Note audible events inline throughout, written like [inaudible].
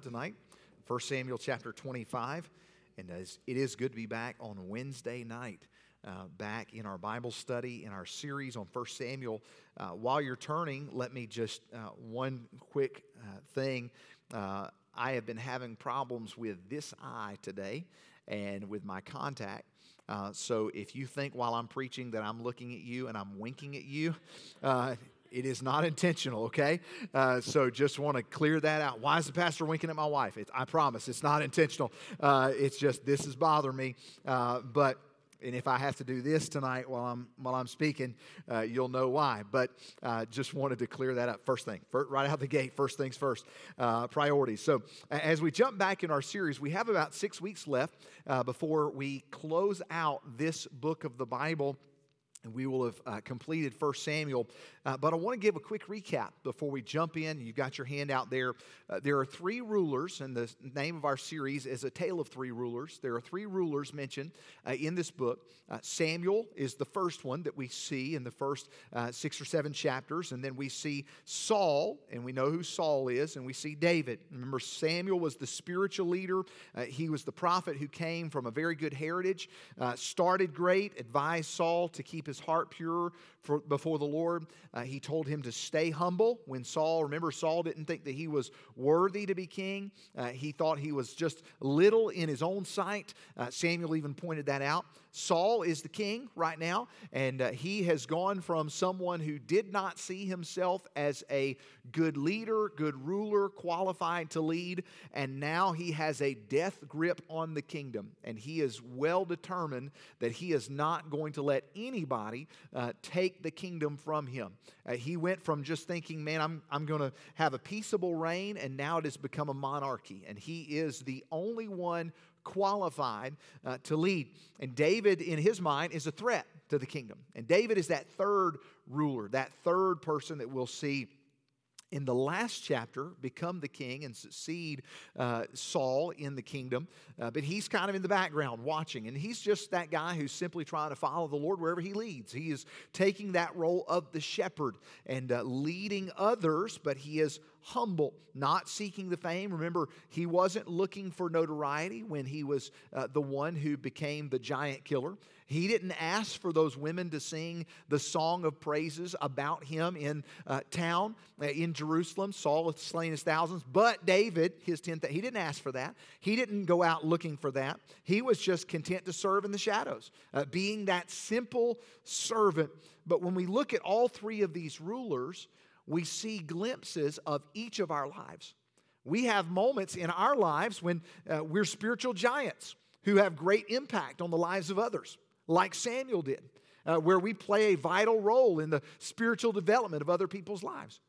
tonight 1 samuel chapter 25 and it is good to be back on wednesday night uh, back in our bible study in our series on 1 samuel. Uh, while you're turning let me just uh, one quick uh, thing. Uh, i have been having problems with this eye today and with my contact. Uh, so if you think while I'm preaching that I'm looking at you and I'm winking at you, it is not intentional, okay? Uh, so just want to clear that out. Why is the pastor winking at my wife? I promise it's not intentional. Uh, it's just this is bothering me. Uh, but and if I have to do this tonight while I'm while I'm speaking, uh, you'll know why. But uh, just wanted to clear that up. First thing, first, right out the gate. First things first. Uh, priorities. So as we jump back in our series, we have about six weeks left uh, before we close out this book of the Bible and we will have uh, completed 1 Samuel. Uh, but I want to give a quick recap before we jump in. You've got your hand out there. Uh, there are three rulers, and the name of our series is A Tale of Three Rulers. There are three rulers mentioned uh, in this book. Uh, Samuel is the first one that we see in the first uh, six or seven chapters. And then we see Saul, and we know who Saul is, and we see David. Remember, Samuel was the spiritual leader, he was the prophet who came from a very good heritage, started great, advised Saul to keep his his heart pure for, before the Lord. Uh, he told him to stay humble. When Saul, remember, Saul didn't think that he was worthy to be king. Uh, he thought he was just little in his own sight. Uh, Samuel even pointed that out. Saul is the king right now, and uh, he has gone from someone who did not see himself as a good leader, good ruler, qualified to lead, and now he has a death grip on the kingdom. And he is well determined that he is not going to let anybody uh, take the kingdom from him. Uh, he went from just thinking, man, I'm, I'm going to have a peaceable reign, and now it has become a monarchy. And he is the only one qualified uh, to lead. And David, in his mind, is a threat to the kingdom. And David is that third ruler, that third person that we'll see in the last chapter become the king and succeed uh, Saul in the kingdom. Uh, but he's kind of in the background watching. And he's just that guy who's simply trying to follow the Lord wherever he leads. He is taking that role of the shepherd and uh, leading others, but he is humble, not seeking the fame. Remember, he wasn't looking for notoriety when he was uh, the one who became the giant killer. He didn't ask for those women to sing the song of praises about him in uh, town, uh, in Jerusalem. Saul had slain his thousands, but David, his 10th, he didn't ask for that. He didn't go out looking for that. He was just content to serve in the shadows, uh, being that simple servant. But when we look at all three of these rulers, we see glimpses of each of our lives. We have moments in our lives when uh, we're spiritual giants who have great impact on the lives of others, like Samuel did, uh, where we play a vital role in the spiritual development of other people's lives.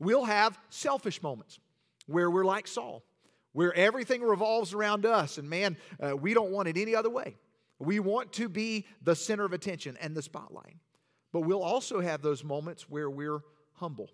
We'll have selfish moments where we're like Saul, where everything revolves around us, and man, uh, we don't want it any other way. We want to be the center of attention and the spotlight. But we'll also have those moments where we're humble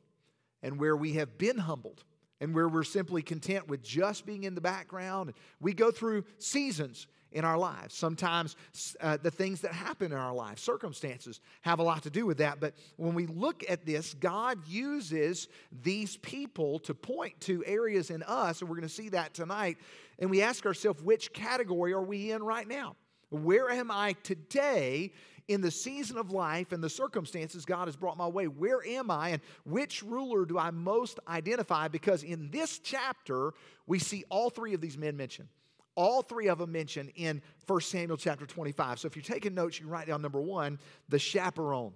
and where we have been humbled and where we're simply content with just being in the background. We go through seasons in our lives. Sometimes uh, the things that happen in our lives, circumstances, have a lot to do with that. But when we look at this, God uses these people to point to areas in us, and we're going to see that tonight. And we ask ourselves, which category are we in right now? Where am I today in the season of life and the circumstances God has brought my way. Where am I and which ruler do I most identify? Because in this chapter, we see all three of these men mentioned. All three of them mentioned in 1 Samuel chapter 25. So if you're taking notes, you can write down number one, the chaperone.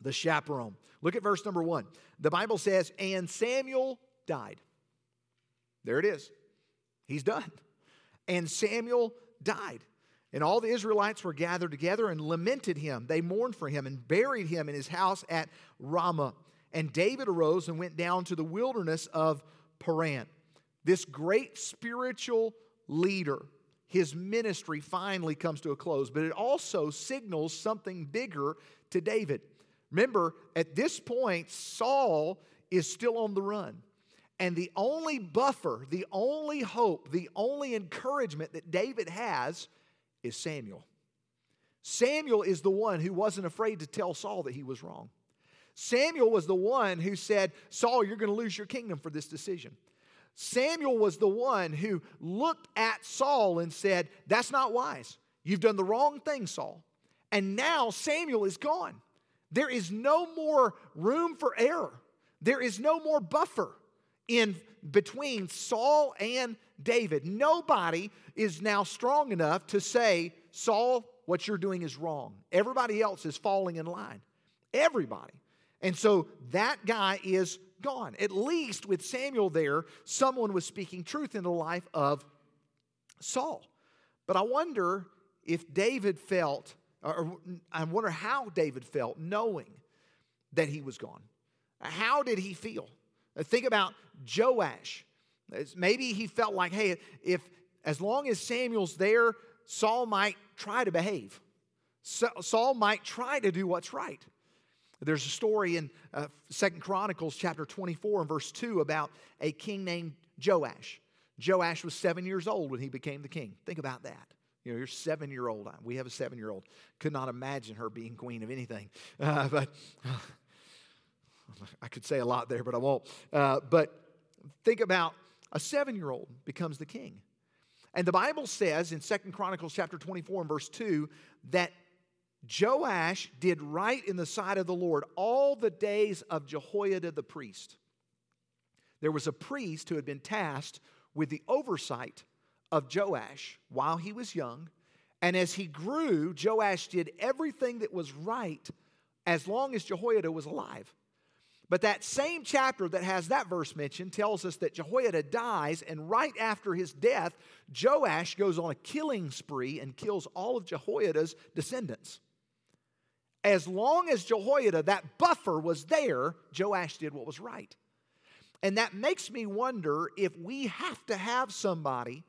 The chaperone. Look at verse number one. The Bible says, and Samuel died. There it is. He's done. And Samuel died. And all the Israelites were gathered together and lamented him. They mourned for him and buried him in his house at Ramah. And David arose and went down to the wilderness of Paran. This great spiritual leader, his ministry finally comes to a close, but it also signals something bigger to David. Remember, at this point, Saul is still on the run. And the only buffer, the only hope, the only encouragement that David has is Samuel. Samuel is the one who wasn't afraid to tell Saul that he was wrong. Samuel was the one who said, Saul, you're going to lose your kingdom for this decision. Samuel was the one who looked at Saul and said, That's not wise. You've done the wrong thing, Saul. And now Samuel is gone. There is no more room for error. There is no more buffer in between Saul and David. Nobody is now strong enough to say, Saul, what you're doing is wrong. Everybody else is falling in line. Everybody. And so that guy is gone. At least with Samuel there, someone was speaking truth in the life of Saul. But I wonder if David felt, or I wonder how David felt knowing that he was gone. How did he feel? Think about Joash. Maybe he felt like, hey, if as long as Samuel's there, Saul might try to behave. Saul might try to do what's right. There's a story in uh, Second Chronicles chapter 24 and verse 2 about a king named Joash. Joash was seven years old when he became the king. Think about that. You know, you're seven year old. We have a seven year old. Could not imagine her being queen of anything. [laughs] Uh, but [sighs] I could say a lot there, but I won't. Uh, but think about a seven year old becomes the king. And the Bible says in Second Chronicles chapter 24 and verse 2 that Joash did right in the sight of the Lord all the days of Jehoiada the priest. There was a priest who had been tasked with the oversight of Joash while he was young. And as he grew, Joash did everything that was right as long as Jehoiada was alive. But that same chapter that has that verse mentioned tells us that Jehoiada dies, and right after his death, Joash goes on a killing spree and kills all of Jehoiada's descendants. As long as Jehoiada, that buffer was there, Joash did what was right. And that makes me wonder if we have to have somebody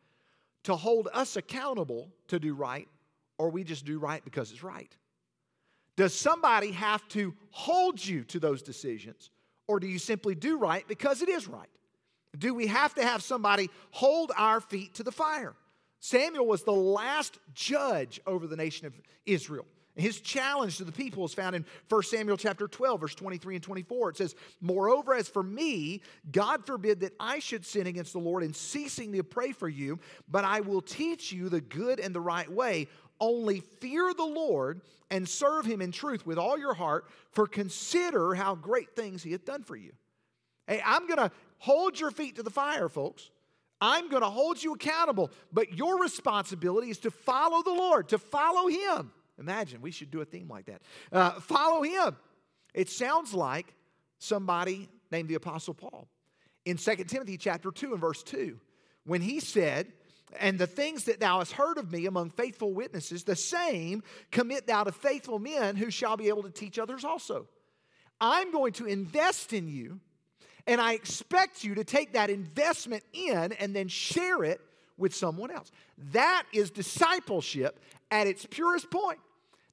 to hold us accountable to do right, or we just do right because it's right. Does somebody have to hold you to those decisions, or do you simply do right because it is right? Do we have to have somebody hold our feet to the fire? Samuel was the last judge over the nation of Israel. His challenge to the people is found in 1 Samuel chapter 12, verse 23 and 24. It says, Moreover, as for me, God forbid that I should sin against the Lord in ceasing to pray for you, but I will teach you the good and the right way. Only fear the Lord and serve him in truth with all your heart, for consider how great things he hath done for you. Hey, I'm going to hold your feet to the fire, folks. I'm going to hold you accountable, but your responsibility is to follow the Lord, to follow him. Imagine, we should do a theme like that. Uh, follow him. It sounds like somebody named the Apostle Paul. In 2 Timothy chapter 2 and verse 2, when he said, and the things that thou hast heard of me among faithful witnesses, the same commit thou to faithful men who shall be able to teach others also. I'm going to invest in you, and I expect you to take that investment in and then share it with someone else. That is discipleship at its purest point.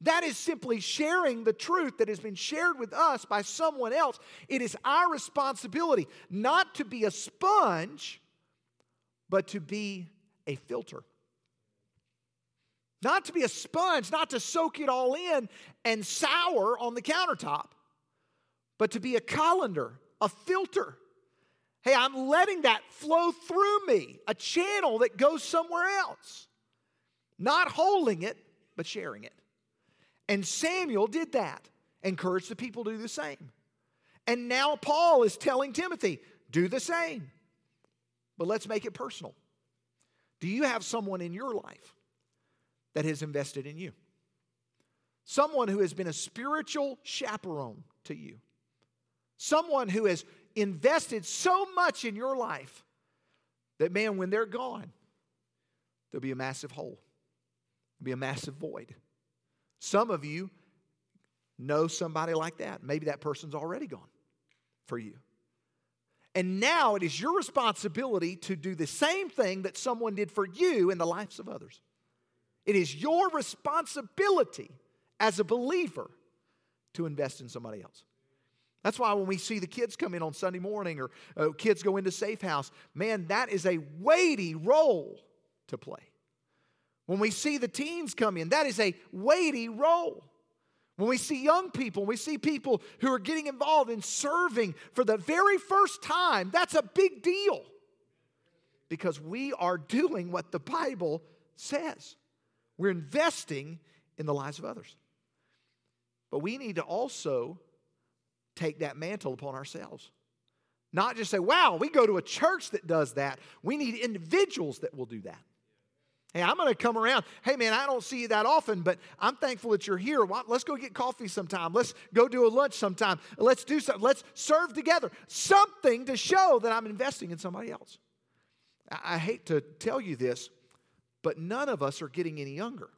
That is simply sharing the truth that has been shared with us by someone else. It is our responsibility not to be a sponge, but to be a filter. Not to be a sponge, not to soak it all in and sour on the countertop, but to be a colander, a filter. Hey, I'm letting that flow through me, a channel that goes somewhere else. Not holding it, but sharing it. And Samuel did that, encouraged the people to do the same. And now Paul is telling Timothy, do the same. But let's make it personal. Do you have someone in your life that has invested in you? Someone who has been a spiritual chaperone to you. Someone who has invested so much in your life that, man, when they're gone, there'll be a massive hole, there'll be a massive void. Some of you know somebody like that. Maybe that person's already gone for you. And now it is your responsibility to do the same thing that someone did for you in the lives of others. It is your responsibility as a believer to invest in somebody else. That's why when we see the kids come in on Sunday morning or uh, kids go into Safe House, man, that is a weighty role to play. When we see the teens come in, that is a weighty role. When we see young people, we see people who are getting involved in serving for the very first time, that's a big deal. because we are doing what the Bible says. We're investing in the lives of others. But we need to also take that mantle upon ourselves. Not just say, wow, we go to a church that does that. We need individuals that will do that. Hey, I'm going to come around. Hey, man, I don't see you that often, but I'm thankful that you're here. Let's go get coffee sometime. Let's go do a lunch sometime. Let's do something. Let's serve together. Something to show that I'm investing in somebody else. I hate to tell you this, but none of us are getting any younger.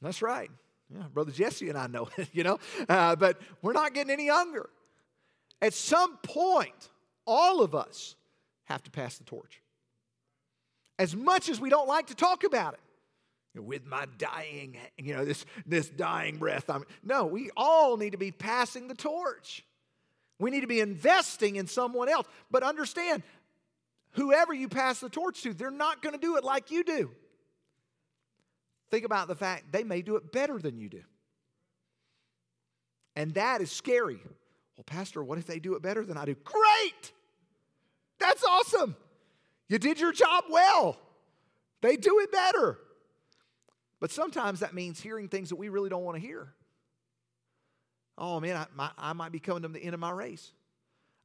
That's right. Yeah, Brother Jesse and I know it, [laughs] you know, uh, but we're not getting any younger. At some point, all of us have to pass the torch as much as we don't like to talk about it. with my dying, you know, this, this dying breath. I'm, no, we all need to be passing the torch. We need to be investing in someone else. But understand, whoever you pass the torch to, they're not going to do it like you do. Think about the fact they may do it better than you do. And that is scary. Well, Pastor, what if they do it better than I do? Great! That's awesome. You did your job well. They do it better. But sometimes that means hearing things that we really don't want to hear. Oh man, I, my, I might be coming to the end of my race.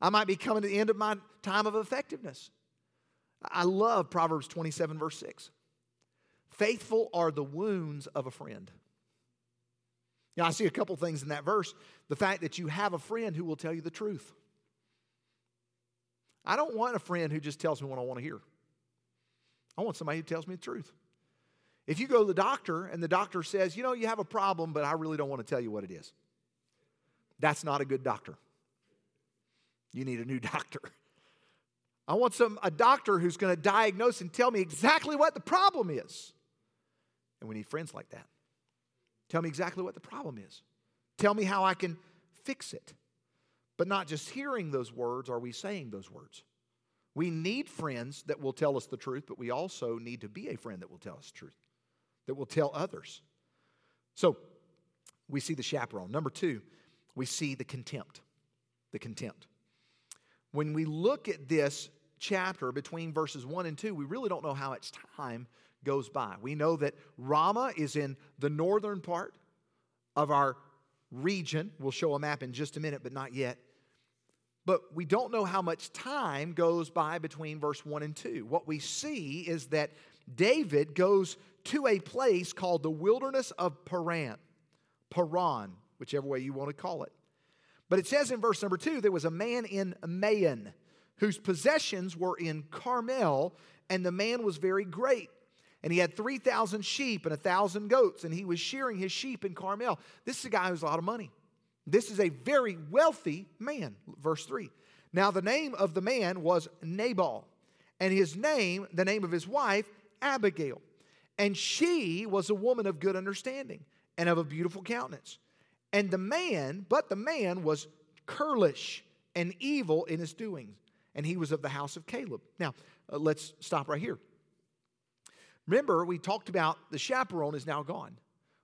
I might be coming to the end of my time of effectiveness. I love Proverbs 27, verse 6. Faithful are the wounds of a friend. Now, I see a couple things in that verse. The fact that you have a friend who will tell you the truth. I don't want a friend who just tells me what I want to hear. I want somebody who tells me the truth. If you go to the doctor and the doctor says, you know, you have a problem, but I really don't want to tell you what it is, that's not a good doctor. You need a new [laughs] doctor. I want some a doctor who's going to diagnose and tell me exactly what the problem is. And we need friends like that. Tell me exactly what the problem is. Tell me how I can fix it. But not just hearing those words, are we saying those words? We need friends that will tell us the truth, but we also need to be a friend that will tell us truth, that will tell others. So we see the chaperone. Number two, we see the contempt. The contempt. When we look at this chapter between verses 1 and 2, we really don't know how much time goes by. We know that Ramah is in the northern part of our region. We'll show a map in just a minute, but not yet. But we don't know how much time goes by between verse 1 and 2. What we see is that David goes to a place called the wilderness of Paran, Paran, whichever way you want to call it. But it says in verse number 2 there was a man in Maon whose possessions were in Carmel, and the man was very great. And he had 3,000 sheep and 1,000 goats, and he was shearing his sheep in Carmel. This is a guy who has a lot of money. This is a very wealthy man. Verse 3. Now, the name of the man was Nabal, and his name, the name of his wife, Abigail. And she was a woman of good understanding and of a beautiful countenance. And the man, but the man was churlish and evil in his doings, and he was of the house of Caleb. Now, uh, let's stop right here. Remember, we talked about the chaperone is now gone.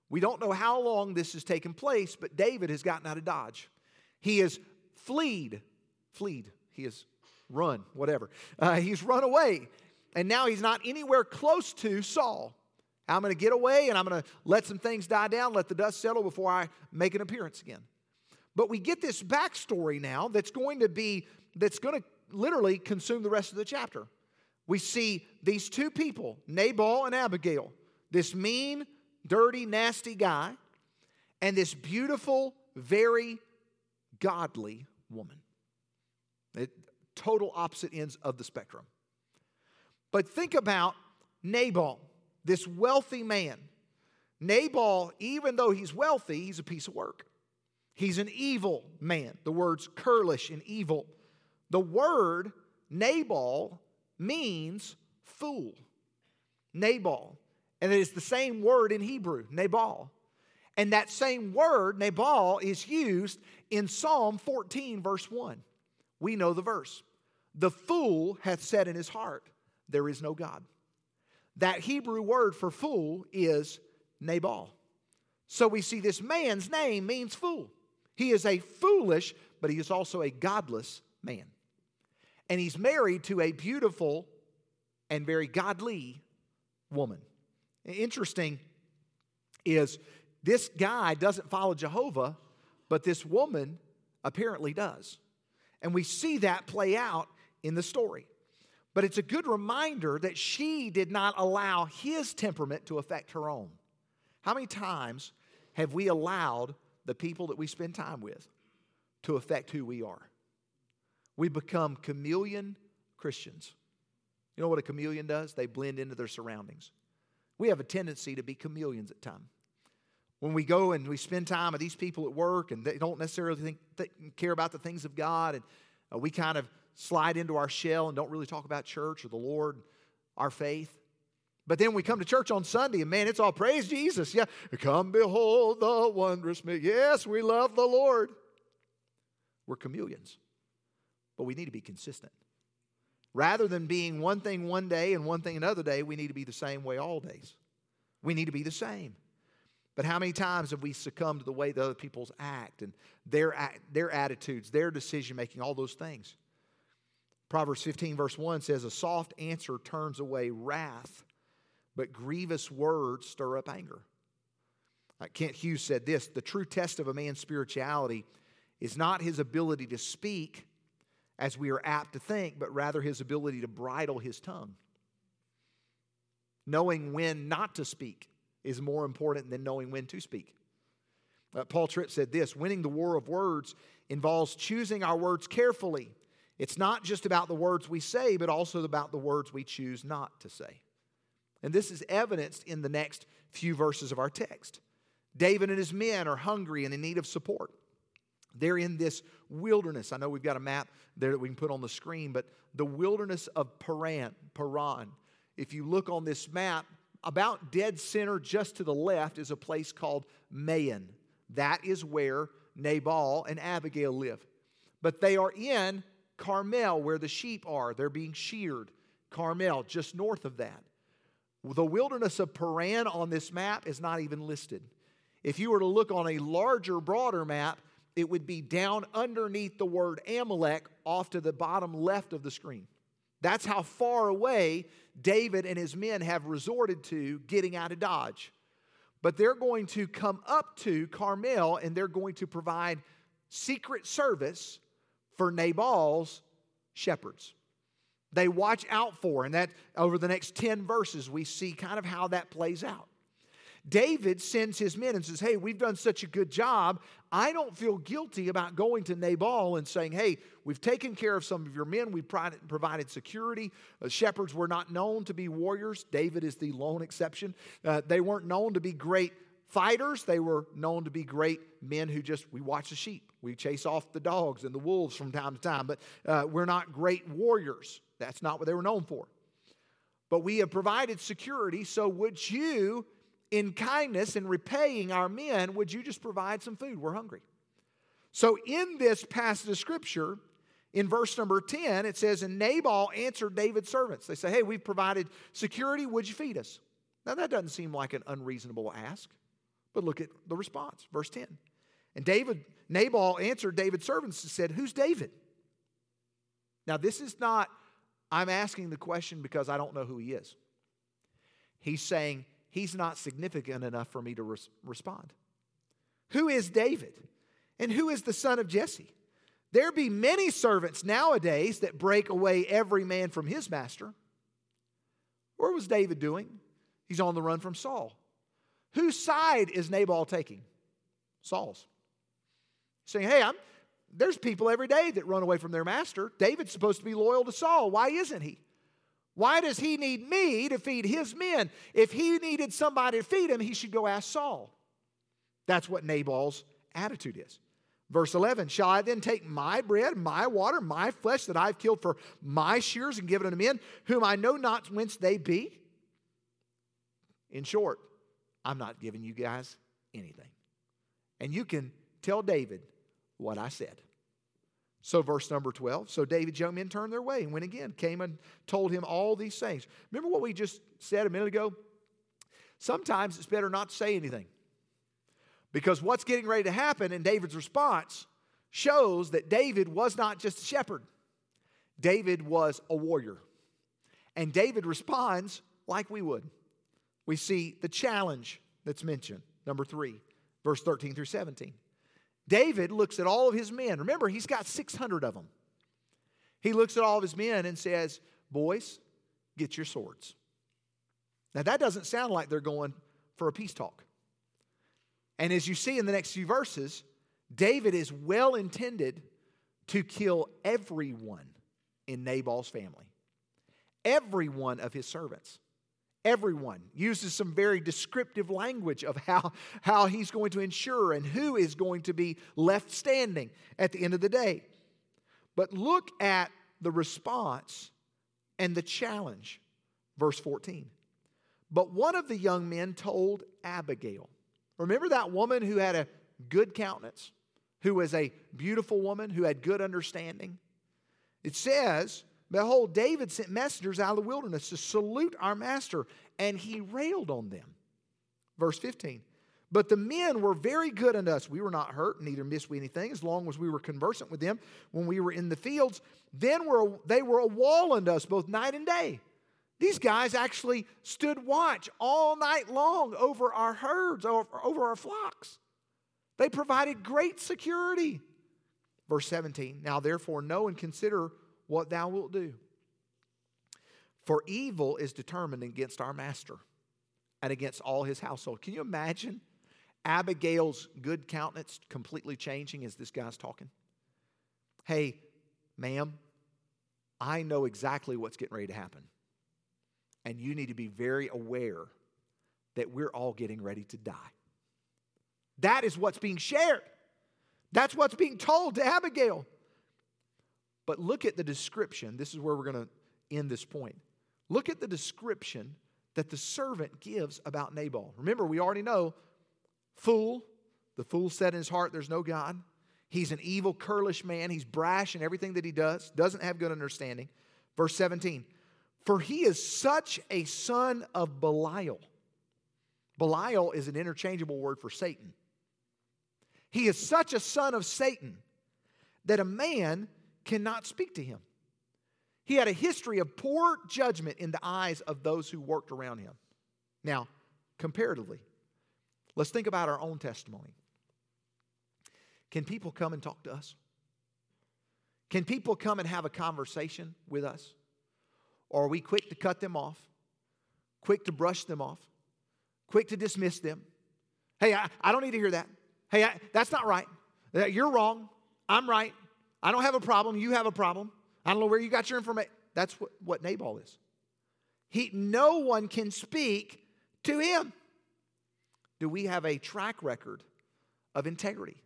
We don't know how long this has taken place, but David has gotten out of Dodge. He has fleed, fleed, he has run, whatever. Uh, he's run away, and now he's not anywhere close to Saul. I'm going to get away and I'm going to let some things die down, let the dust settle before I make an appearance again. But we get this backstory now that's going to be, that's going to literally consume the rest of the chapter. We see these two people, Nabal and Abigail, this mean, dirty, nasty guy, and this beautiful, very godly woman. It, total opposite ends of the spectrum. But think about Nabal, this wealthy man. Nabal, even though he's wealthy, he's a piece of work. He's an evil man. The word's churlish and evil. The word Nabal means fool. Nabal. And it is the same word in Hebrew, Nabal. And that same word, Nabal, is used in Psalm 14, verse 1. We know the verse. The fool hath said in his heart, There is no God. That Hebrew word for fool is Nabal. So we see this man's name means fool. He is a foolish, but he is also a godless man. And he's married to a beautiful and very godly woman. Interesting is this guy doesn't follow Jehovah, but this woman apparently does. And we see that play out in the story. But it's a good reminder that she did not allow his temperament to affect her own. How many times have we allowed the people that we spend time with to affect who we are? We become chameleon Christians. You know what a chameleon does? They blend into their surroundings. We have a tendency to be chameleons at times. When we go and we spend time with these people at work and they don't necessarily think, think care about the things of God, and uh, we kind of slide into our shell and don't really talk about church or the Lord, our faith. But then we come to church on Sunday and man, it's all praise Jesus. Yeah, come behold the wondrous me. Yes, we love the Lord. We're chameleons, but we need to be consistent. Rather than being one thing one day and one thing another day, we need to be the same way all days. We need to be the same. But how many times have we succumbed to the way the other people's act and their, their attitudes, their decision making, all those things? Proverbs 15, verse 1 says, A soft answer turns away wrath, but grievous words stir up anger. Kent Hughes said this The true test of a man's spirituality is not his ability to speak, as we are apt to think, but rather his ability to bridle his tongue. Knowing when not to speak is more important than knowing when to speak. Uh, Paul Tripp said this winning the war of words involves choosing our words carefully. It's not just about the words we say, but also about the words we choose not to say. And this is evidenced in the next few verses of our text. David and his men are hungry and in need of support. They're in this wilderness. I know we've got a map there that we can put on the screen, but the wilderness of Paran, Paran. If you look on this map, about dead center just to the left is a place called Maon. That is where Nabal and Abigail live. But they are in Carmel, where the sheep are. They're being sheared. Carmel, just north of that. The wilderness of Paran on this map is not even listed. If you were to look on a larger, broader map, it would be down underneath the word Amalek off to the bottom left of the screen. That's how far away David and his men have resorted to getting out of Dodge. But they're going to come up to Carmel and they're going to provide secret service for Nabal's shepherds. They watch out for, and that over the next 10 verses, we see kind of how that plays out. David sends his men and says, Hey, we've done such a good job. I don't feel guilty about going to Nabal and saying, Hey, we've taken care of some of your men. We've provided security. The shepherds were not known to be warriors. David is the lone exception. Uh, they weren't known to be great fighters. They were known to be great men who just, we watch the sheep. We chase off the dogs and the wolves from time to time, but uh, we're not great warriors. That's not what they were known for. But we have provided security, so would you in kindness and repaying our men, would you just provide some food? We're hungry. So, in this passage of scripture, in verse number 10, it says, And Nabal answered David's servants. They say, Hey, we've provided security. Would you feed us? Now, that doesn't seem like an unreasonable ask, but look at the response. Verse 10. And David, Nabal answered David's servants and said, Who's David? Now, this is not, I'm asking the question because I don't know who he is. He's saying, he's not significant enough for me to res- respond. Who is David? And who is the son of Jesse? There be many servants nowadays that break away every man from his master. Where was David doing? He's on the run from Saul. Whose side is Nabal taking? Saul's. Saying, hey, I'm, there's people every day that run away from their master. David's supposed to be loyal to Saul. Why isn't he? Why does he need me to feed his men? If he needed somebody to feed him, he should go ask Saul. That's what Nabal's attitude is. Verse 11 Shall I then take my bread, my water, my flesh that I've killed for my shears and given unto men, whom I know not whence they be? In short, I'm not giving you guys anything. And you can tell David what I said. So, verse number 12. So, David's young men turned their way and went again, came and told him all these things. Remember what we just said a minute ago? Sometimes it's better not to say anything. Because what's getting ready to happen in David's response shows that David was not just a shepherd. David was a warrior. And David responds like we would. We see the challenge that's mentioned, number three, verse 13 through 17. David looks at all of his men. Remember, he's got 600 of them. He looks at all of his men and says, Boys, get your swords. Now, that doesn't sound like they're going for a peace talk. And as you see in the next few verses, David is well intended to kill everyone in Nabal's family, every one of his servants. Everyone uses some very descriptive language of how, how he's going to ensure and who is going to be left standing at the end of the day. But look at the response and the challenge. Verse 14. But one of the young men told Abigail. Remember that woman who had a good countenance, who was a beautiful woman, who had good understanding? It says, Behold, David sent messengers out of the wilderness to salute our master, and he railed on them. Verse 15. But the men were very good unto us. We were not hurt, neither missed we anything, as long as we were conversant with them when we were in the fields. Then were, they were a wall unto us both night and day. These guys actually stood watch all night long over our herds, over, over our flocks. They provided great security. Verse 17 Now therefore know and consider what thou wilt do. For evil is determined against our master and against all his household. Can you imagine Abigail's good countenance completely changing as this guy's talking? Hey, ma'am, I know exactly what's getting ready to happen. And you need to be very aware that we're all getting ready to die. That is what's being shared. That's what's being told to Abigail. But look at the description. This is where we're going to end this point. Look at the description that the servant gives about Nabal. Remember, we already know fool. The fool said in his heart, There's no God. He's an evil, churlish man. He's brash in everything that he does, doesn't have good understanding. Verse 17 For he is such a son of Belial. Belial is an interchangeable word for Satan. He is such a son of Satan that a man cannot speak to him. He had a history of poor judgment in the eyes of those who worked around him. Now, comparatively, let's think about our own testimony. Can people come and talk to us? Can people come and have a conversation with us? Or are we quick to cut them off, quick to brush them off, quick to dismiss them? Hey, I, I don't need to hear that. Hey, I, that's not right. You're wrong. I'm right. I don't have a problem. You have a problem. I don't know where you got your information. That's what, what Nabal is. He, no one can speak to him. Do we have a track record of integrity?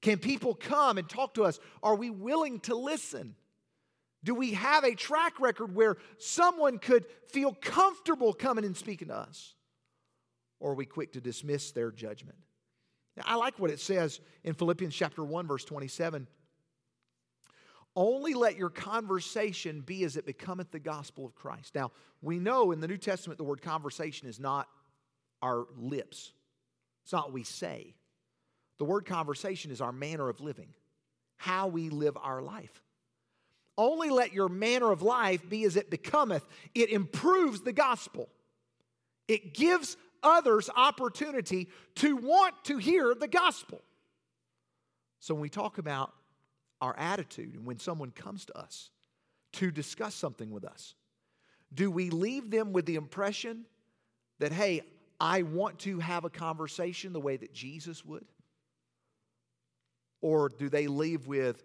Can people come and talk to us? Are we willing to listen? Do we have a track record where someone could feel comfortable coming and speaking to us? Or are we quick to dismiss their judgment? Now, I like what it says in Philippians chapter 1, verse 27. Only let your conversation be as it becometh the gospel of Christ. Now, we know in the New Testament the word conversation is not our lips, it's not what we say. The word conversation is our manner of living, how we live our life. Only let your manner of life be as it becometh. It improves the gospel. It gives others opportunity to want to hear the gospel. So when we talk about our attitude and when someone comes to us to discuss something with us, do we leave them with the impression that, hey, I want to have a conversation the way that Jesus would? Or do they leave with,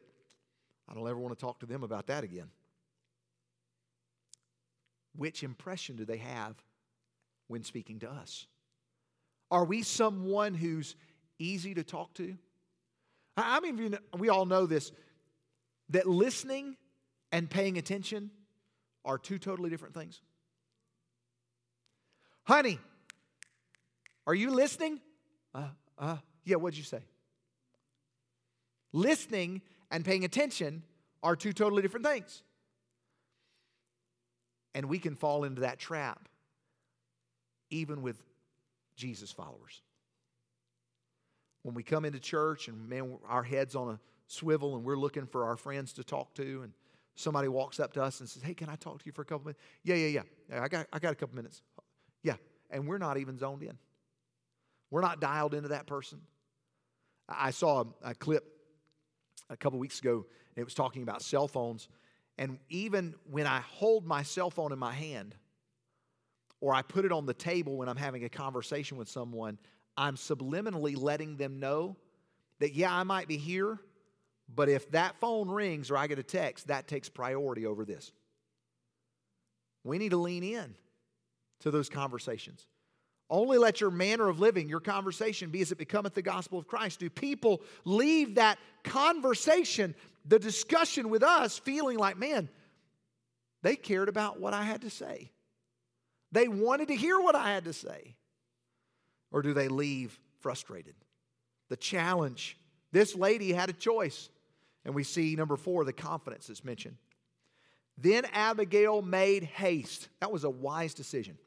I don't ever want to talk to them about that again? Which impression do they have when speaking to us? Are we someone who's easy to talk to? I mean, we all know this that listening and paying attention are two totally different things. Honey, are you listening? Uh, uh, yeah, what'd you say? Listening and paying attention are two totally different things. And we can fall into that trap even with Jesus followers. When we come into church and man, our head's on a swivel and we're looking for our friends to talk to and somebody walks up to us and says, Hey, can I talk to you for a couple minutes? Yeah, yeah, yeah. I, got, I got a couple minutes. Yeah. And we're not even zoned in. We're not dialed into that person. I saw a, a clip a couple weeks ago, and it was talking about cell phones. And even when I hold my cell phone in my hand, or I put it on the table when I'm having a conversation with someone, I'm subliminally letting them know that, yeah, I might be here, but if that phone rings or I get a text, that takes priority over this. We need to lean in to those conversations. Only let your manner of living, your conversation, be as it becometh the gospel of Christ. Do people leave that conversation, the discussion with us, feeling like, man, they cared about what I had to say? They wanted to hear what I had to say. Or do they leave frustrated? The challenge. This lady had a choice. And we see number four, the confidence that's mentioned. Then Abigail made haste. That was a wise decision.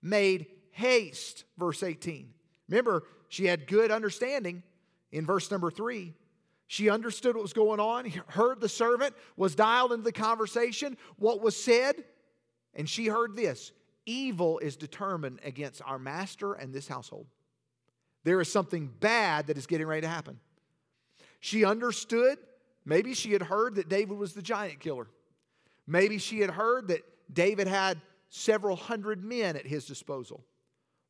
Made haste, verse 18. Remember, she had good understanding in verse number three. She understood what was going on, heard the servant, was dialed into the conversation, what was said, and she heard this evil is determined against our master and this household. There is something bad that is getting ready to happen. She understood, maybe she had heard that David was the giant killer. Maybe she had heard that David had several hundred men at his disposal.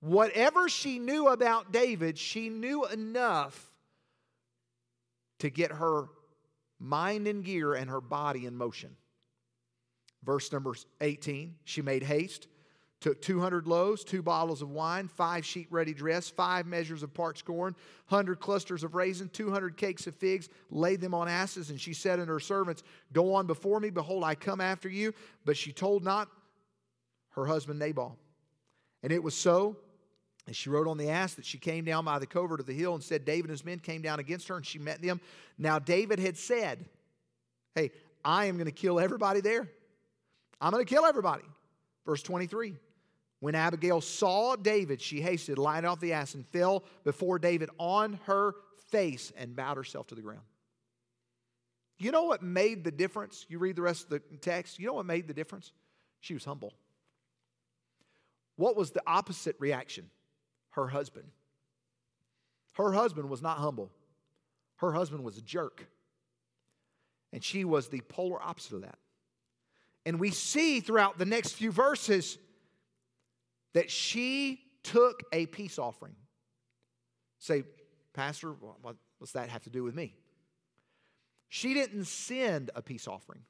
Whatever she knew about David, she knew enough to get her mind in gear and her body in motion. Verse number 18 she made haste took 200 loaves, two bottles of wine, five sheet ready dress, five measures of parched corn, 100 clusters of raisin, 200 cakes of figs, laid them on asses. And she said unto her servants, Go on before me, behold, I come after you. But she told not her husband Nabal. And it was so. And she rode on the ass that she came down by the covert of the hill and said, David and his men came down against her, and she met them. Now, David had said, Hey, I am going to kill everybody there. I'm going to kill everybody. Verse 23. When Abigail saw David, she hasted, lighted off the ass, and fell before David on her face and bowed herself to the ground. You know what made the difference? You read the rest of the text. You know what made the difference? She was humble. What was the opposite reaction? Her husband. Her husband was not humble, her husband was a jerk. And she was the polar opposite of that. And we see throughout the next few verses that she took a peace offering. Say, Pastor, what, what's that have to do with me? She didn't send a peace offering,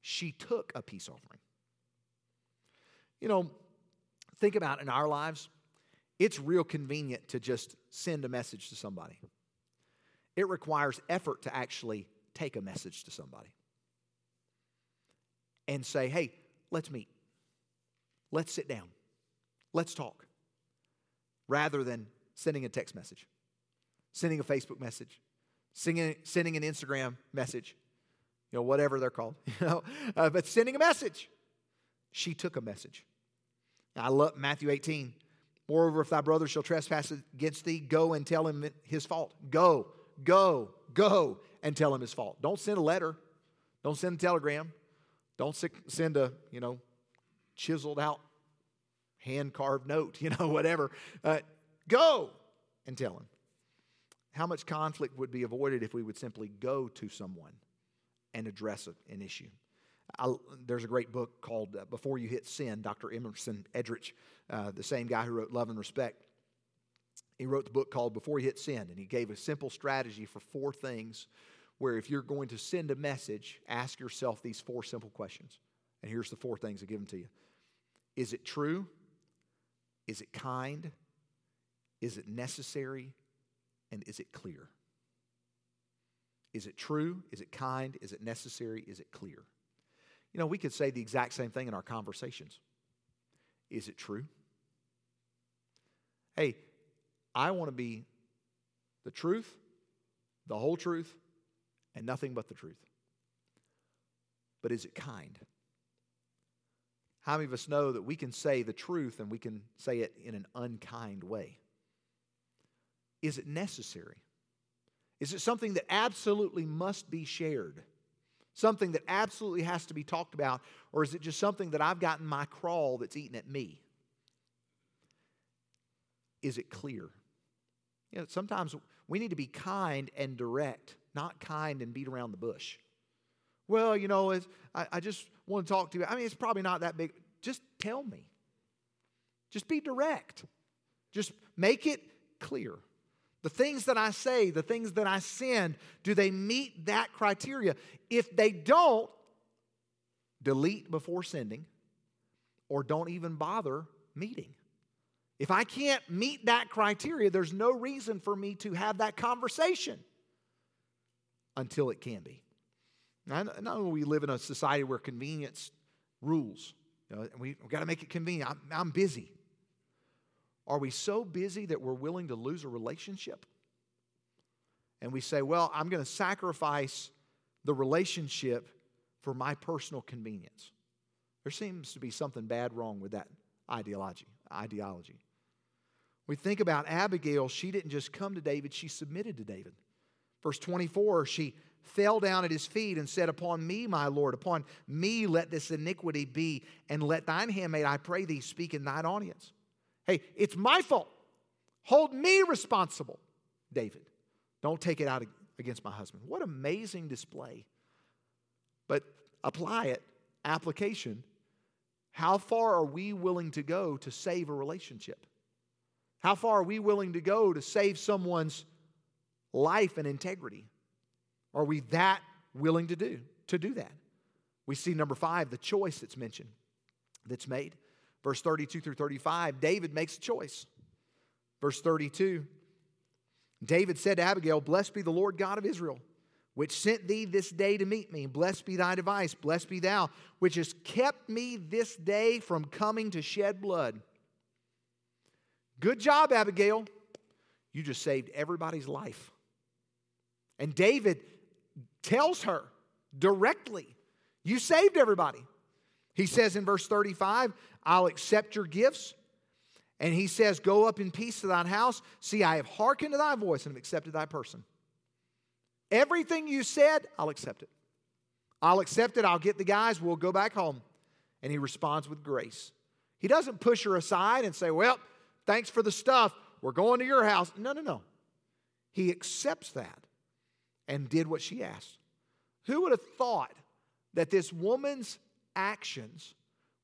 she took a peace offering. You know, think about in our lives, it's real convenient to just send a message to somebody. It requires effort to actually take a message to somebody and say, hey, let's meet. Let's sit down. Let's talk. Rather than sending a text message, sending a Facebook message, sending, sending an Instagram message, you know, whatever they're called, [laughs] you know, uh, but sending a message. She took a message. I love Matthew 18. Moreover, if thy brother shall trespass against thee, go and tell him his fault. Go, go, go and tell him his fault. Don't send a letter. Don't send a telegram. Don't send a, you know, chiseled out, hand carved note, [laughs] you know, whatever. Uh, go and tell him. How much conflict would be avoided if we would simply go to someone and address an issue? I, there's a great book called uh, Before You Hit Send, Dr. Emerson Eggerichs, uh, the same guy who wrote Love and Respect. He wrote the book called Before You Hit Send, and he gave a simple strategy for four things where if you're going to send a message, ask yourself these four simple questions. And here's the four things I give them to you Is it true? Is it kind? Is it necessary? And is it clear? Is it true? Is it kind? Is it necessary? Is it clear? You know, we could say the exact same thing in our conversations. Is it true? Hey, I want to be the truth, the whole truth, and nothing but the truth. But is it kind? How many of us know that we can say the truth and we can say it in an unkind way? Is it necessary? Is it something that absolutely must be shared? Something that absolutely has to be talked about? Or is it just something that I've got in my crawl that's eating at me? Is it clear? You know, sometimes we need to be kind and direct, not kind and beat around the bush. Well, you know, I, I just want to talk to you. I mean, it's probably not that big. Just tell me. Just be direct. Just make it clear. The things that I say, the things that I send, do they meet that criteria? If they don't, delete before sending or don't even bother meeting. If I can't meet that criteria, there's no reason for me to have that conversation until it can be. I know we live in a society where convenience rules. You know, we, have got to make it convenient. I'm, I'm busy. Are we so busy that we're willing to lose a relationship? And we say, well, I'm going to sacrifice the relationship for my personal convenience. There seems to be something bad wrong with that ideology. Ideology. We think about Abigail, she didn't just come to David, she submitted to David. Verse 24, she fell down at his feet and said, Upon me, my Lord, upon me let this iniquity be, and let thine handmaid, I pray thee, speak in thine audience. Hey, it's my fault. Hold me responsible, David. Don't take it out against my husband. What amazing display. But apply it, application. How far are we willing to go to save a relationship? How far are we willing to go to save someone's life and integrity? Are we that willing to do to do that? We see number 5, the choice that's mentioned that's made. Verse 32 through 35, David makes a choice. Verse 32, David said to Abigail, Blessed be the Lord God of Israel, which sent thee this day to meet me. Blessed be thy device. Blessed be thou, which has kept me this day from coming to shed blood. Good job, Abigail. You just saved everybody's life. And David tells her directly, You saved everybody. He says in verse 35, I'll accept your gifts. And he says, Go up in peace to thine house. See, I have hearkened to thy voice and have accepted thy person. Everything you said, I'll accept it. I'll accept it. I'll get the guys. We'll go back home. And he responds with grace. He doesn't push her aside and say, Well, thanks for the stuff. We're going to your house. No, no, no. He accepts that and did what she asked. Who would have thought that this woman's actions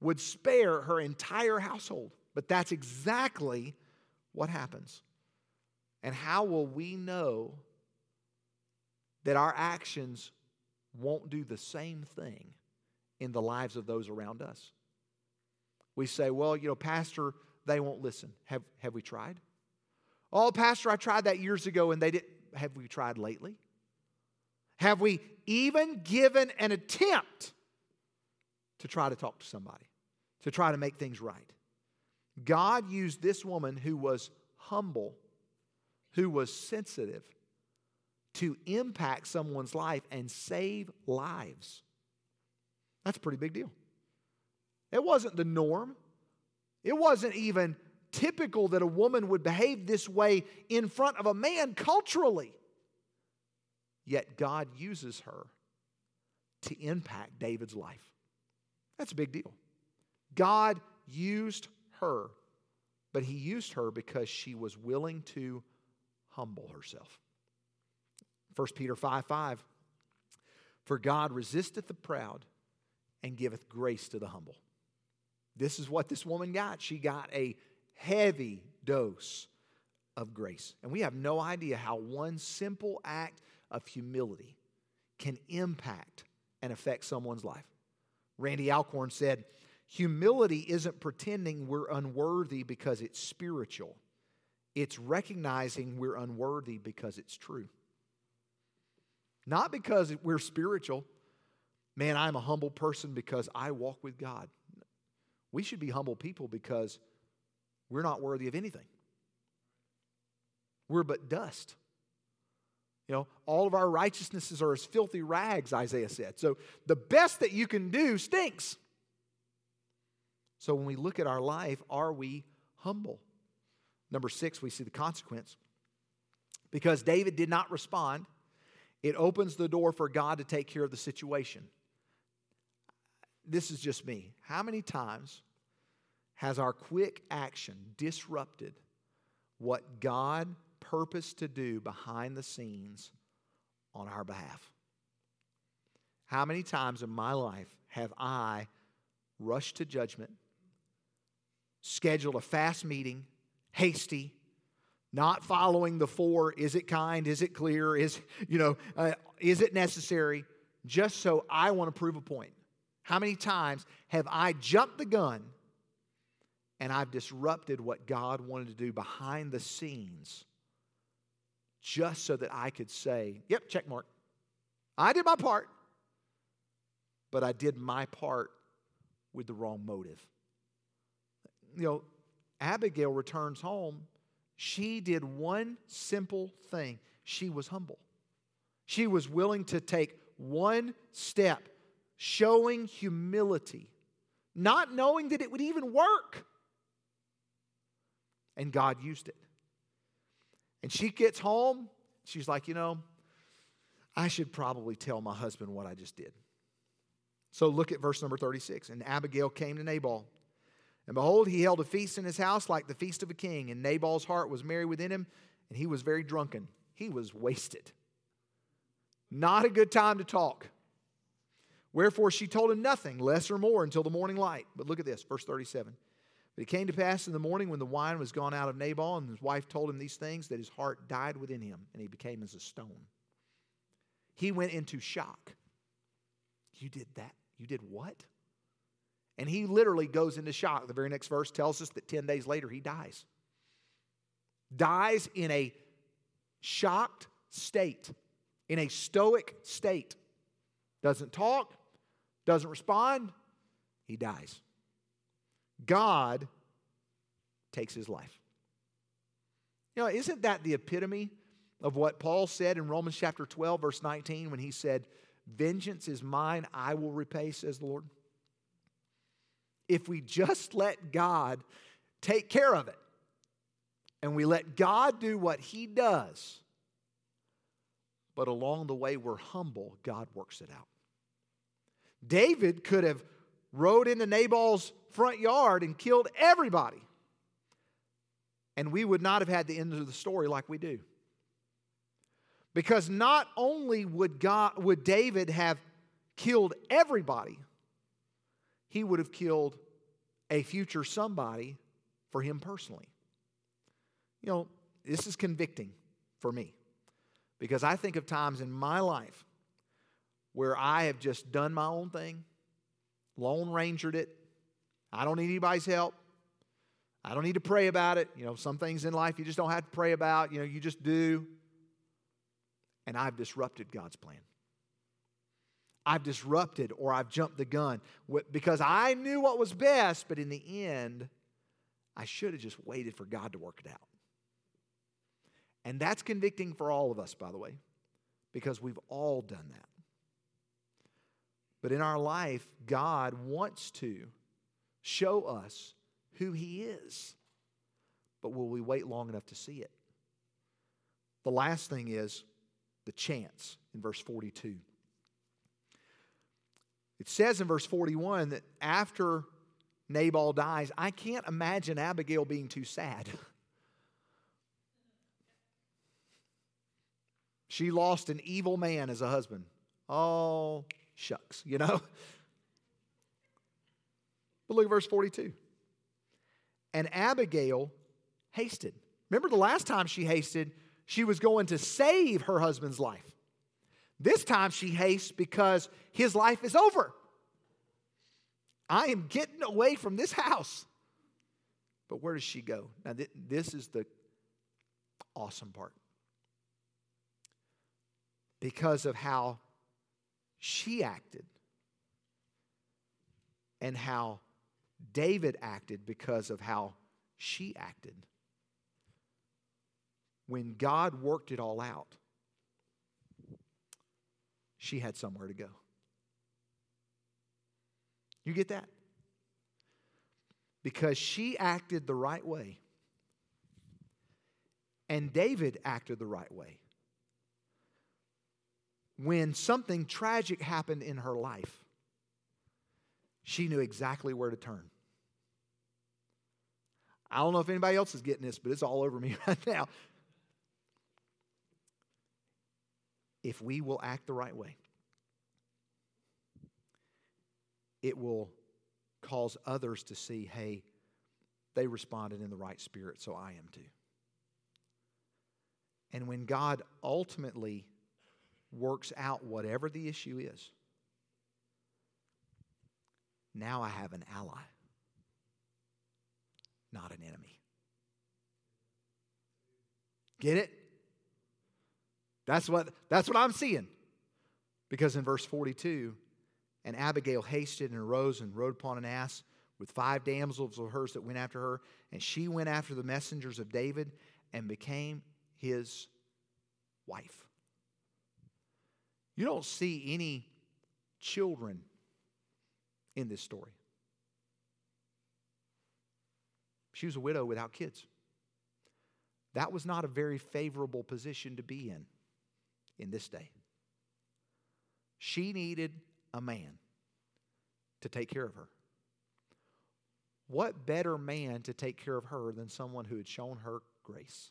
would spare her entire household. But that's exactly what happens. And how will we know that our actions won't do the same thing in the lives of those around us? We say, well, you know, Pastor, they won't listen. Have, have we tried? Oh, Pastor, I tried that years ago and they didn't. Have we tried lately? Have we even given an attempt to try to talk to somebody, to try to make things right. God used this woman who was humble, who was sensitive, to impact someone's life and save lives. That's a pretty big deal. It wasn't the norm. It wasn't even typical that a woman would behave this way in front of a man culturally. Yet God uses her to impact David's life. That's a big deal. God used her, but he used her because she was willing to humble herself. 1 Peter 5 5. For God resisteth the proud and giveth grace to the humble. This is what this woman got. She got a heavy dose of grace. And we have no idea how one simple act of humility can impact and affect someone's life. Randy Alcorn said, Humility isn't pretending we're unworthy because it's spiritual, it's recognizing we're unworthy because it's true. Not because we're spiritual. Man, I'm a humble person because I walk with God. We should be humble people because we're not worthy of anything. We're but dust. You know, all of our righteousnesses are as filthy rags, Isaiah said. So the best that you can do stinks. So when we look at our life, are we humble? Number six, we see the consequence. Because David did not respond, It opens the door for God to take care of the situation. This is just me. How many times has our quick action disrupted what God purposed to do behind the scenes on our behalf? How many times in my life have I rushed to judgment, scheduled a fast meeting, hasty, not following the four is it kind, is it clear, is, you know, uh, is it necessary, just so I want to prove a point? How many times have I jumped the gun and I've disrupted what God wanted to do behind the scenes just so that I could say, yep, check mark. I did my part but I did my part with the wrong motive. You know, Abigail returns home. She did one simple thing she was humble. She was willing to take one step, showing humility, not knowing that it would even work. And God used it. And she gets home. She's like, you know, I should probably tell my husband what I just did. So look at verse number 36. And Abigail came to Nabal. And behold, he held a feast in his house like the feast of a king. And Nabal's heart was merry within him, and he was very drunken. He was wasted. Not a good time to talk. Wherefore she told him nothing, less or more, until the morning light. But look at this, verse 37. It came to pass in the morning when the wine was gone out of Nabal, and his wife told him these things, that his heart died within him, and he became as a stone. He went into shock. You did that? You did what? And he literally goes into shock. The very next verse tells us that 10 days later he dies. Dies in a shocked state, in a stoic state. Doesn't talk, doesn't respond, he dies. God takes his life. You know, isn't that the epitome of what Paul said in Romans chapter 12, verse 19, when he said, Vengeance is mine, I will repay, says the Lord. If we just let God take care of it and we let God do what He does, but along the way we're humble, God works it out. David could have rode into Nabal's front yard and killed everybody, and we would not have had the end of the story like we do. Because not only would God would David have killed everybody, he would have killed a future somebody for him personally. You know, this is convicting for me because I think of times in my life where I have just done my own thing, lone rangered it. I don't need anybody's help. I don't need to pray about it. You know, some things in life you just don't have to pray about. You know, you just do and I've disrupted God's plan. I've disrupted or I've jumped the gun because I knew what was best, but in the end, I should have just waited for God to work it out. And that's convicting for all of us, by the way, because we've all done that. But in our life, God wants to show us who He is. But will we wait long enough to see it? The last thing is the chance in verse 42. It says in verse 41 that after Nabal dies, I can't imagine Abigail being too sad. [laughs] she lost an evil man as a husband. Oh, shucks, you know? But look at verse 42. And Abigail hasted. Remember the last time she hasted, she was going to save her husband's life. This time she hastes because his life is over. I am getting away from this house. But where does she go? Now, th- this is the awesome part. Because of how she acted and how David acted because of how she acted when God worked it all out, she had somewhere to go. You get that? Because she acted the right way, and David acted the right way. when something tragic happened in her life, she knew exactly where to turn. I don't know if anybody else is getting this, but it's all over me [laughs] right now. If we will act the right way, it will cause others to see, hey, they responded in the right spirit, so I am too. And when God ultimately works out whatever the issue is, now I have an ally, not an enemy. Get it? That's what, that's what I'm seeing. Because in verse 42, and Abigail hasted and arose and rode upon an ass with five damsels of hers that went after her. And she went after the messengers of David and became his wife. You don't see any children in this story. She was a widow without kids. That was not a very favorable position to be in in this day. She needed a man to take care of her. What better man to take care of her than someone who had shown her grace?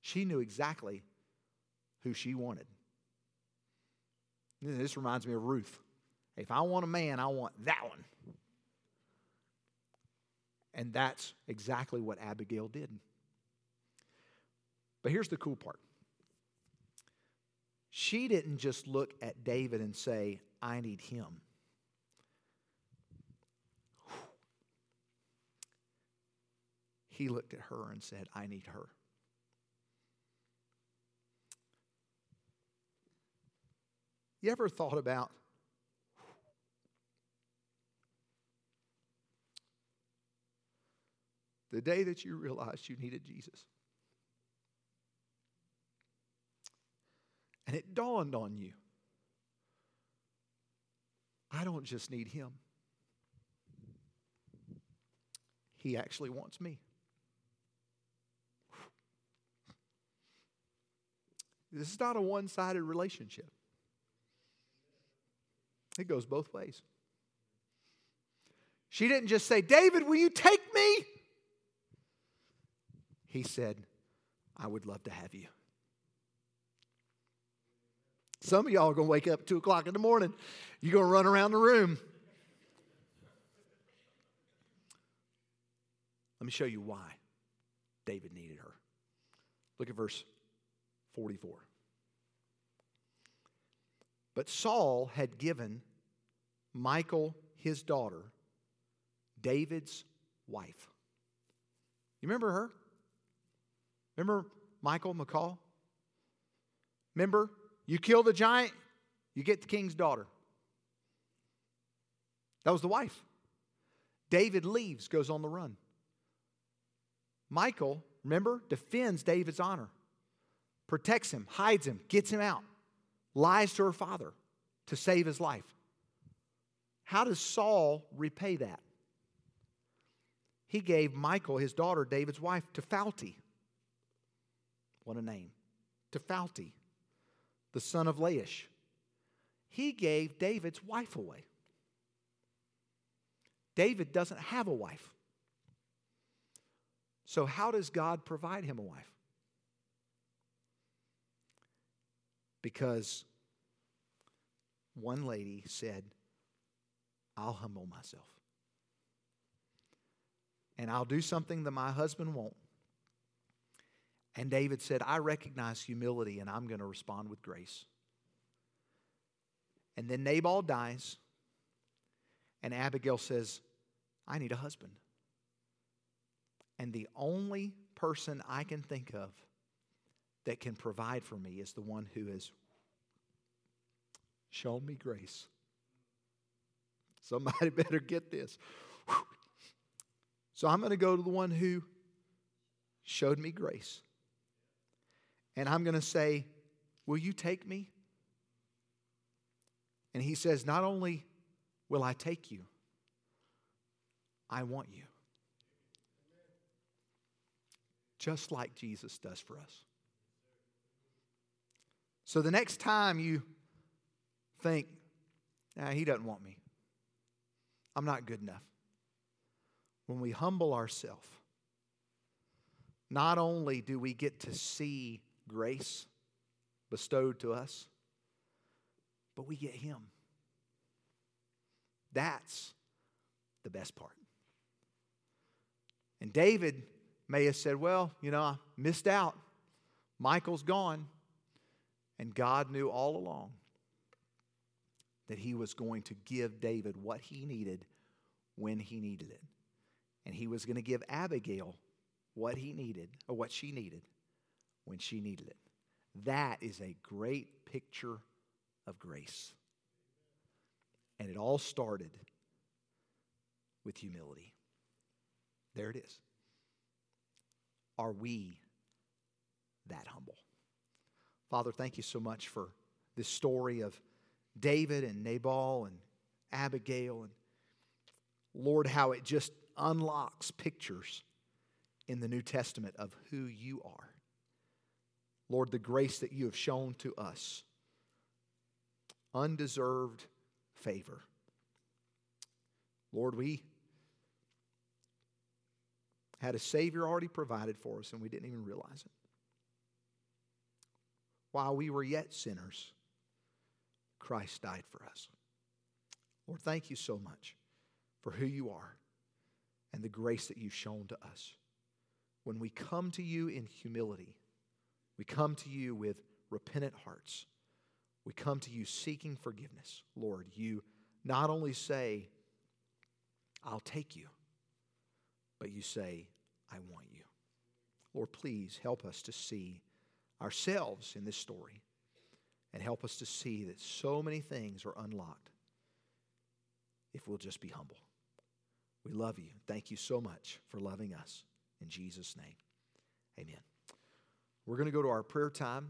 She knew exactly who she wanted. This reminds me of Ruth. If I want a man, I want that one. And that's exactly what Abigail did. But here's the cool part she didn't just look at David and say, I need him. He looked at her and said, I need her. You ever thought about the day that you realized you needed Jesus? And it dawned on you I don't just need him, he actually wants me. This is not a one sided relationship, it goes both ways. She didn't just say, David, will you take me? He said, I would love to have you. Some of y'all are going to wake up 2 o'clock in the morning. You're going to run around the room. Let me show you why David needed her. Look at verse 44. But Saul had given Michal his daughter, David's wife. You remember her? Remember Michal McCall? Remember you kill the giant, you get the king's daughter. That was the wife. David leaves, goes on the run. Michal, remember, defends David's honor, protects him, hides him, gets him out, lies to her father to save his life. How does Saul repay that? He gave Michal, his daughter, David's wife, to Phalti. What a name. To Phalti the son of Laish. He gave David's wife away. David doesn't have a wife. So, how does God provide him a wife? Because one lady said, I'll humble myself. And I'll do something that my husband won't. And David said, I recognize humility and I'm going to respond with grace. And then Nabal dies, and Abigail says, I need a husband. And the only person I can think of that can provide for me is the one who has shown me grace. Somebody [laughs] better get this. So I'm going to go to the one who showed me grace and I'm going to say, Will you take me? And he says, Not only will I take you, I want you. Just like Jesus does for us. So the next time you think, nah, he doesn't want me, I'm not good enough. When we humble ourselves, not only do we get to see grace bestowed to us, but we get Him. That's the best part. And David may have said, Well, you know, I missed out. Michal's gone. And God knew all along that He was going to give David what he needed when he needed it. And He was going to give Abigail what he needed, or what she needed when she needed it. That is a great picture of grace. And it all started with humility. There it is. Are we that humble? Father, thank you so much for this story of David and Nabal and Abigail and Lord, how it just unlocks pictures in the New Testament of who you are. Lord, the grace that you have shown to us, undeserved favor. Lord, we had a Savior already provided for us and we didn't even realize it. While we were yet sinners, Christ died for us. Lord, thank you so much for who you are and the grace that you've shown to us when we come to you in humility, we come to you with repentant hearts, we come to you seeking forgiveness, Lord, you not only say, I'll take you, but you say, I want you. Lord, please help us to see ourselves in this story and help us to see that so many things are unlocked if we'll just be humble. We love you. Thank you so much for loving us. In Jesus' name, amen. We're going to go to our prayer time.